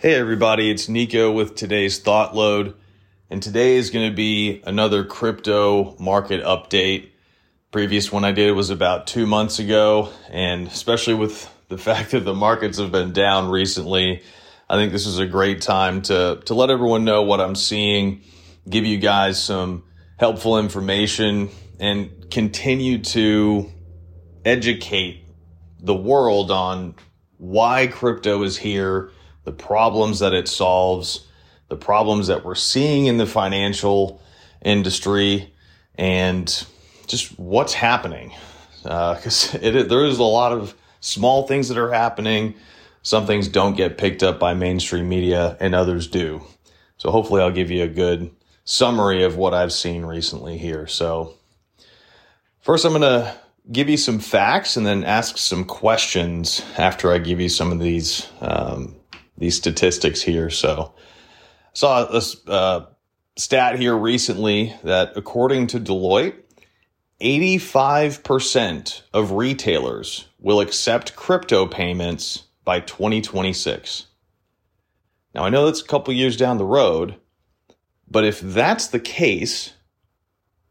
Hey, everybody, it's Nico with today's Thought Load. And today is going to be another crypto market update. Previous one I did was about two months ago. And especially with the fact that the markets have been down recently, I think this is a great time to, to let everyone know what I'm seeing, give you guys some helpful information, and continue to educate the world on why crypto is here the problems that it solves, the problems that we're seeing in the financial industry, and just what's happening. Because uh, there is a lot of small things that are happening. Some things don't get picked up by mainstream media, and others do. So hopefully, I'll give you a good summary of what I've seen recently here. So, first, I'm going to give you some facts and then ask some questions after I give you some of these um, these statistics here. So saw a uh, stat here recently that according to Deloitte, 85% of retailers will accept crypto payments by 2026. Now, I know that's a couple years down the road, but if that's the case,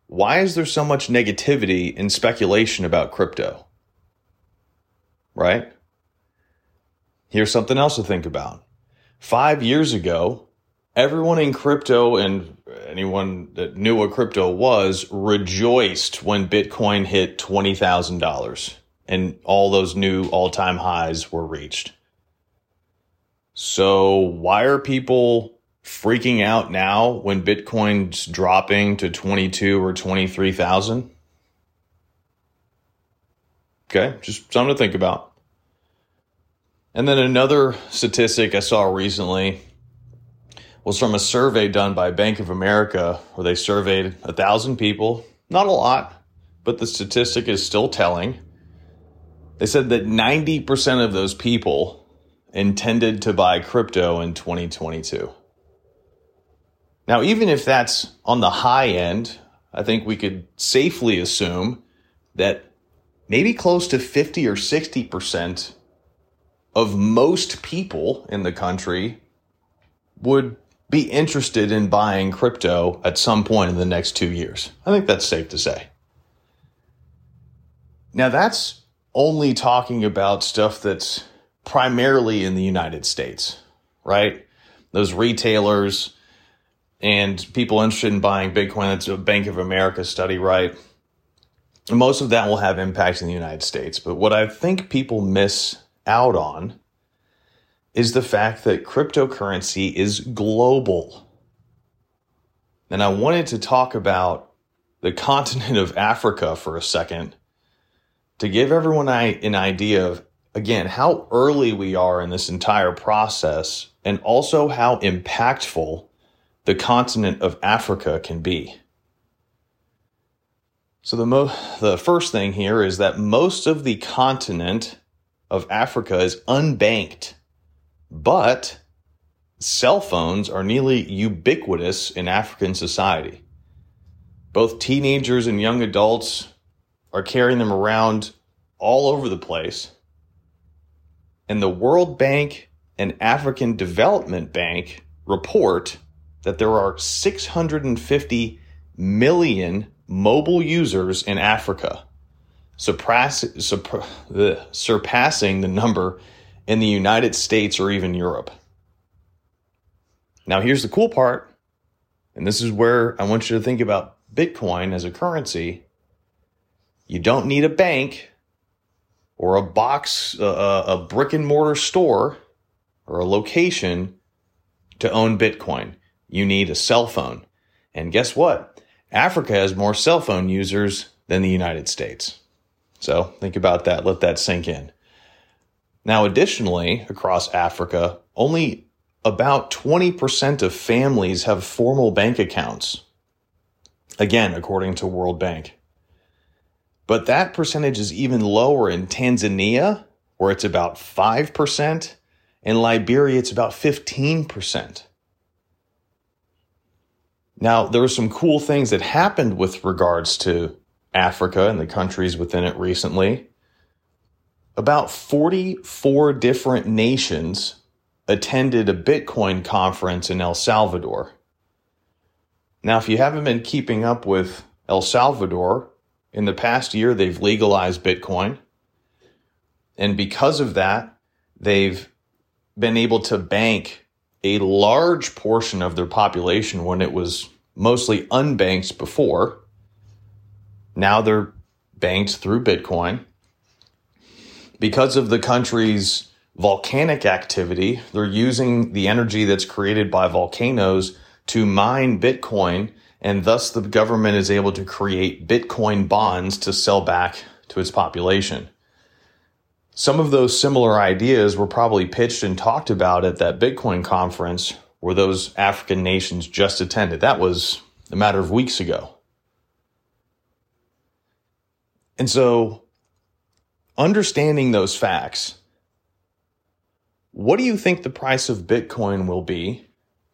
why is there so much negativity and speculation about crypto? Right? Here's something else to think about. Five years ago, everyone in crypto and anyone that knew what crypto was rejoiced when Bitcoin hit $20,000 and all those new all time highs were reached. So, why are people freaking out now when Bitcoin's dropping to 22 or 23,000? Okay, just something to think about. And then another statistic I saw recently was from a survey done by Bank of America where they surveyed a thousand people. Not a lot, but the statistic is still telling. They said that 90% of those people intended to buy crypto in 2022. Now, even if that's on the high end, I think we could safely assume that maybe close to 50 or 60% of most people in the country would be interested in buying crypto at some point in the next two years. I think that's safe to say. Now, that's only talking about stuff that's primarily in the United States, right? Those retailers and people interested in buying Bitcoin. That's a Bank of America study, right? Most of that will have impact in the United States. But what I think people miss out on is the fact that cryptocurrency is global. And I wanted to talk about the continent of Africa for a second to give everyone an idea of, again, how early we are in this entire process and also how impactful the continent of Africa can be. So the mo- the first thing here is that most of the continent of Africa is unbanked, but cell phones are nearly ubiquitous in African society. Both teenagers and young adults are carrying them around all over the place. And the World Bank and African Development Bank report that there are 650 million mobile users in Africa surpass, surpassing the number in the United States or even Europe. Now, here's the cool part, and this is where I want you to think about Bitcoin as a currency. You don't need a bank or a box, uh, a brick and mortar store or a location to own Bitcoin. You need a cell phone. And guess what? Africa has more cell phone users than the United States. So think about that. Let that sink in. Now, additionally, across Africa, only about 20% of families have formal bank accounts. Again, according to World Bank. But that percentage is even lower in Tanzania, where it's about 5%, and Liberia, it's about 15%. Now, there were some cool things that happened with regards to Africa and the countries within it recently. About 44 different nations attended a Bitcoin conference in El Salvador. Now, if you haven't been keeping up with El Salvador, in the past year, they've legalized Bitcoin. And because of that, they've been able to bank a large portion of their population when it was mostly unbanked before. Now they're banked through Bitcoin. Because of the country's volcanic activity, they're using the energy that's created by volcanoes to mine Bitcoin, and thus the government is able to create Bitcoin bonds to sell back to its population. Some of those similar ideas were probably pitched and talked about at that Bitcoin conference where those African nations just attended. That was a matter of weeks ago. And so, understanding those facts, what do you think the price of Bitcoin will be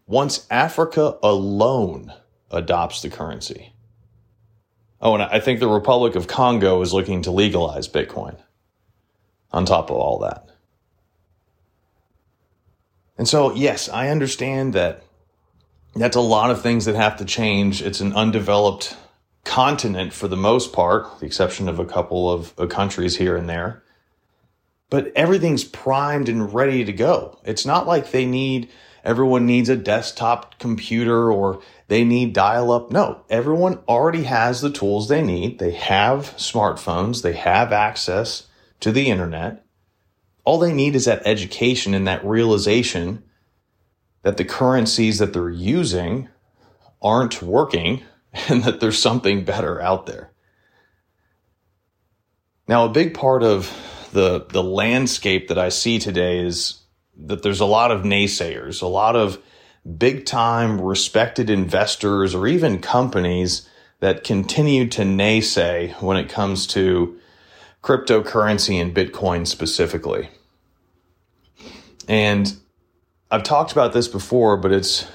once Africa alone adopts the currency? Oh, and I think the Republic of Congo is looking to legalize Bitcoin on top of all that. And so, yes, I understand that that's a lot of things that have to change. It's an undeveloped continent for the most part, the exception of a couple of uh, countries here and there. But everything's primed and ready to go. It's not like they need, everyone needs a desktop computer or they need dial up. No, everyone already has the tools they need. They have smartphones, they have access to the internet. All they need is that education and that realization that the currencies that they're using aren't working and that there's something better out there. Now, a big part of the, the landscape that I see today is that there's a lot of naysayers, a lot of big time respected investors or even companies that continue to naysay when it comes to cryptocurrency and Bitcoin specifically. And I've talked about this before, but it's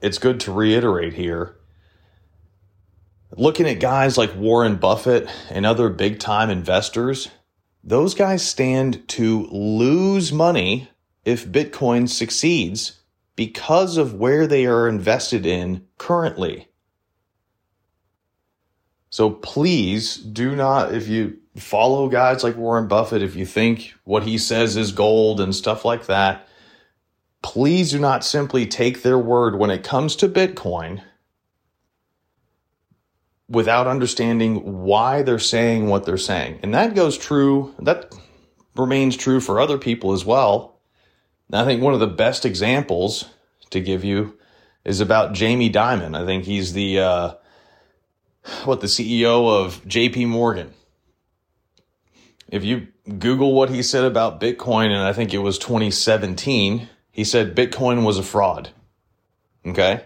it's good to reiterate here. Looking at guys like Warren Buffett and other big time investors, those guys stand to lose money if Bitcoin succeeds because of where they are invested in currently. So please do not, if you follow guys like Warren Buffett, if you think what he says is gold and stuff like that, please do not simply take their word when it comes to Bitcoin without understanding why they're saying what they're saying. And that goes true, that remains true for other people as well. And I think one of the best examples to give you is about Jamie Dimon. I think he's the, uh, what the CEO of JP Morgan. If you Google what he said about Bitcoin, and I think it was 2017, he said Bitcoin was a fraud. Okay.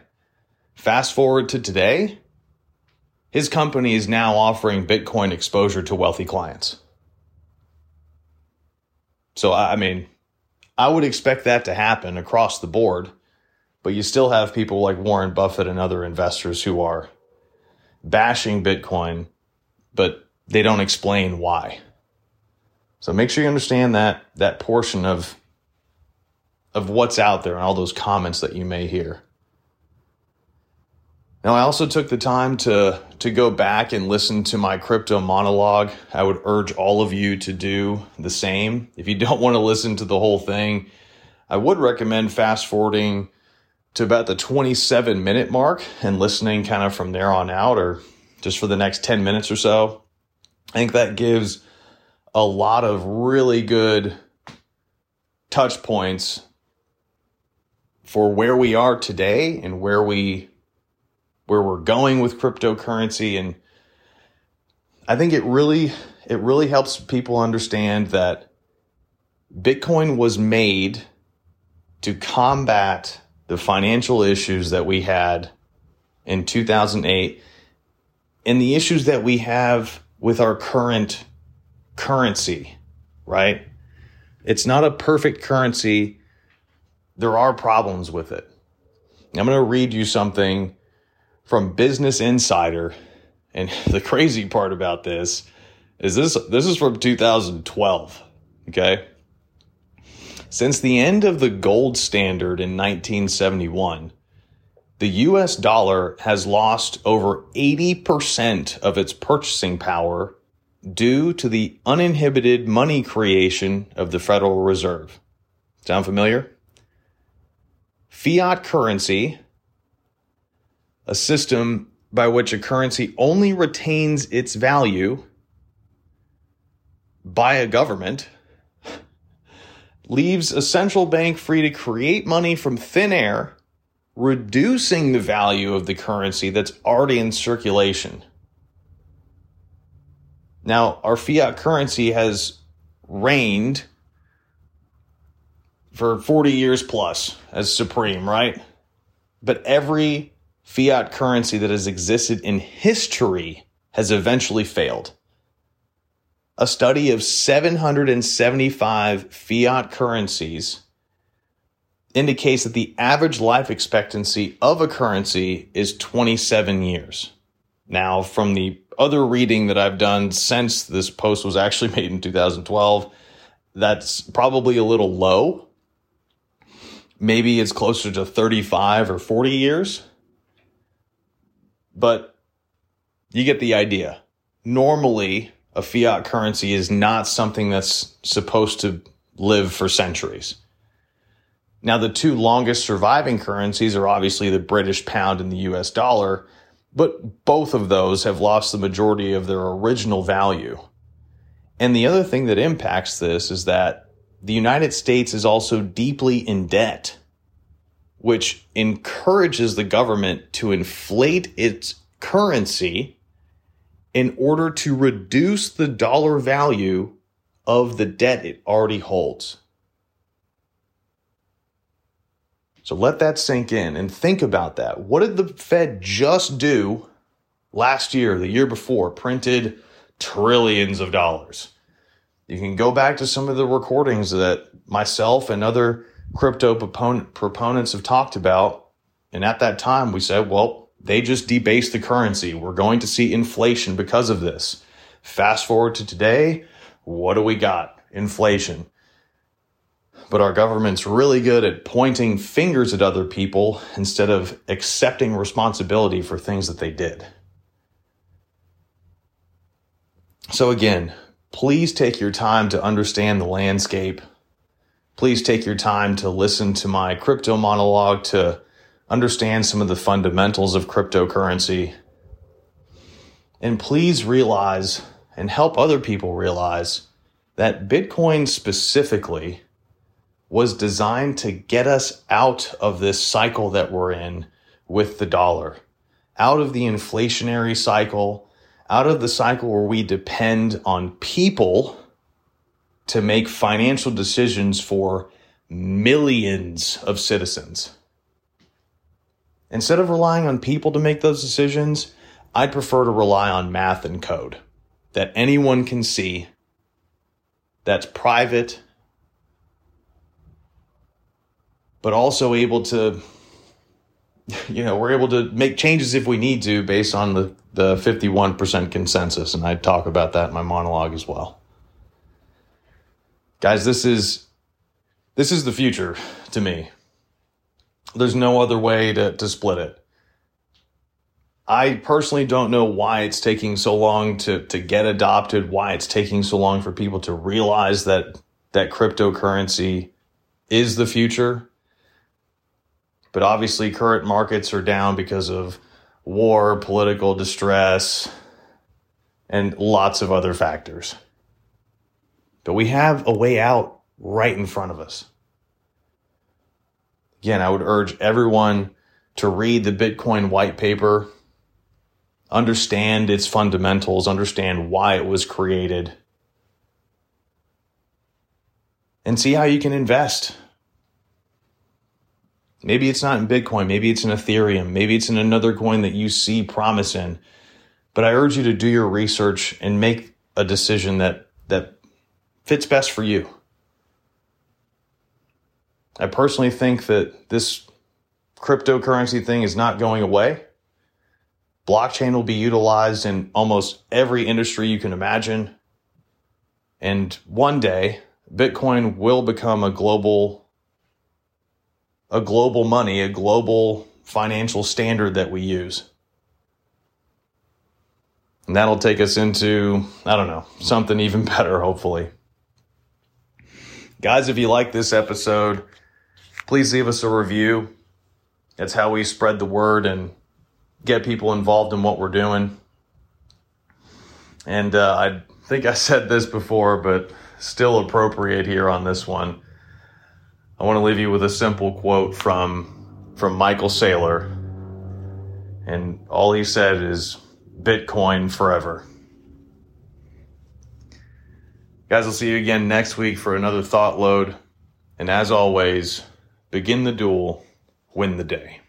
Fast forward to today, his company is now offering Bitcoin exposure to wealthy clients. So, I mean, I would expect that to happen across the board, but you still have people like Warren Buffett and other investors who are bashing Bitcoin, but they don't explain why. So make sure you understand that that portion of of what's out there and all those comments that you may hear. Now I also took the time to to go back and listen to my crypto monologue. I would urge all of you to do the same. If you don't want to listen to the whole thing, I would recommend fast forwarding to about the 27 minute mark and listening kind of from there on out or just for the next 10 minutes or so. I think that gives a lot of really good touch points for where we are today and where we where we're going with cryptocurrency and I think it really it really helps people understand that Bitcoin was made to combat the financial issues that we had in 2008 and the issues that we have with our current currency, right? It's not a perfect currency. There are problems with it. I'm going to read you something from Business Insider. And the crazy part about this is this this is from 2012, okay? Since the end of the gold standard in 1971, the US dollar has lost over 80% of its purchasing power due to the uninhibited money creation of the Federal Reserve. Sound familiar? Fiat currency, a system by which a currency only retains its value by a government, leaves a central bank free to create money from thin air reducing the value of the currency that's already in circulation. Now, our fiat currency has reigned for 40 years plus as supreme, right? But every fiat currency that has existed in history has eventually failed. A study of 775 fiat currencies indicates that the average life expectancy of a currency is 27 years. Now, from the other reading that I've done since this post was actually made in 2012, that's probably a little low. Maybe it's closer to 35 or 40 years. But you get the idea. Normally, a fiat currency is not something that's supposed to live for centuries. Now, the two longest surviving currencies are obviously the British pound and the US dollar, but both of those have lost the majority of their original value. And the other thing that impacts this is that the United States is also deeply in debt, which encourages the government to inflate its currency in order to reduce the dollar value of the debt it already holds. So let that sink in and think about that. What did the Fed just do last year, the year before? Printed trillions of dollars. You can go back to some of the recordings that myself and other crypto proponents have talked about. And at that time, we said, well, they just debased the currency. We're going to see inflation because of this. Fast forward to today, what do we got? Inflation but our government's really good at pointing fingers at other people instead of accepting responsibility for things that they did. So, again, please take your time to understand the landscape. Please take your time to listen to my crypto monologue to understand some of the fundamentals of cryptocurrency. And please realize and help other people realize that Bitcoin specifically was designed to get us out of this cycle that we're in with the dollar, out of the inflationary cycle, out of the cycle where we depend on people to make financial decisions for millions of citizens. Instead of relying on people to make those decisions, I'd prefer to rely on math and code that anyone can see, that's private but also able to you know we're able to make changes if we need to based on the the 51% consensus and I talk about that in my monologue as well. Guys, this is this is the future to me. There's no other way to, to split it. I personally don't know why it's taking so long to, to get adopted, why it's taking so long for people to realize that that cryptocurrency is the future. But obviously, current markets are down because of war, political distress, and lots of other factors. But we have a way out right in front of us. Again, I would urge everyone to read the Bitcoin white paper, understand its fundamentals, understand why it was created, and see how you can invest Maybe it's not in Bitcoin. Maybe it's in Ethereum. Maybe it's in another coin that you see promise in. But I urge you to do your research and make a decision that, that fits best for you. I personally think that this cryptocurrency thing is not going away. Blockchain will be utilized in almost every industry you can imagine. And one day, Bitcoin will become a global a global money, a global financial standard that we use. And that'll take us into, I don't know, something even better, hopefully. Guys, if you like this episode, please leave us a review. That's how we spread the word and get people involved in what we're doing. And uh, I think I said this before, but still appropriate here on this one. I want to leave you with a simple quote from from Michael Saylor. And all he said is Bitcoin forever. Guys, I'll see you again next week for another thought load. And as always, begin the duel, win the day.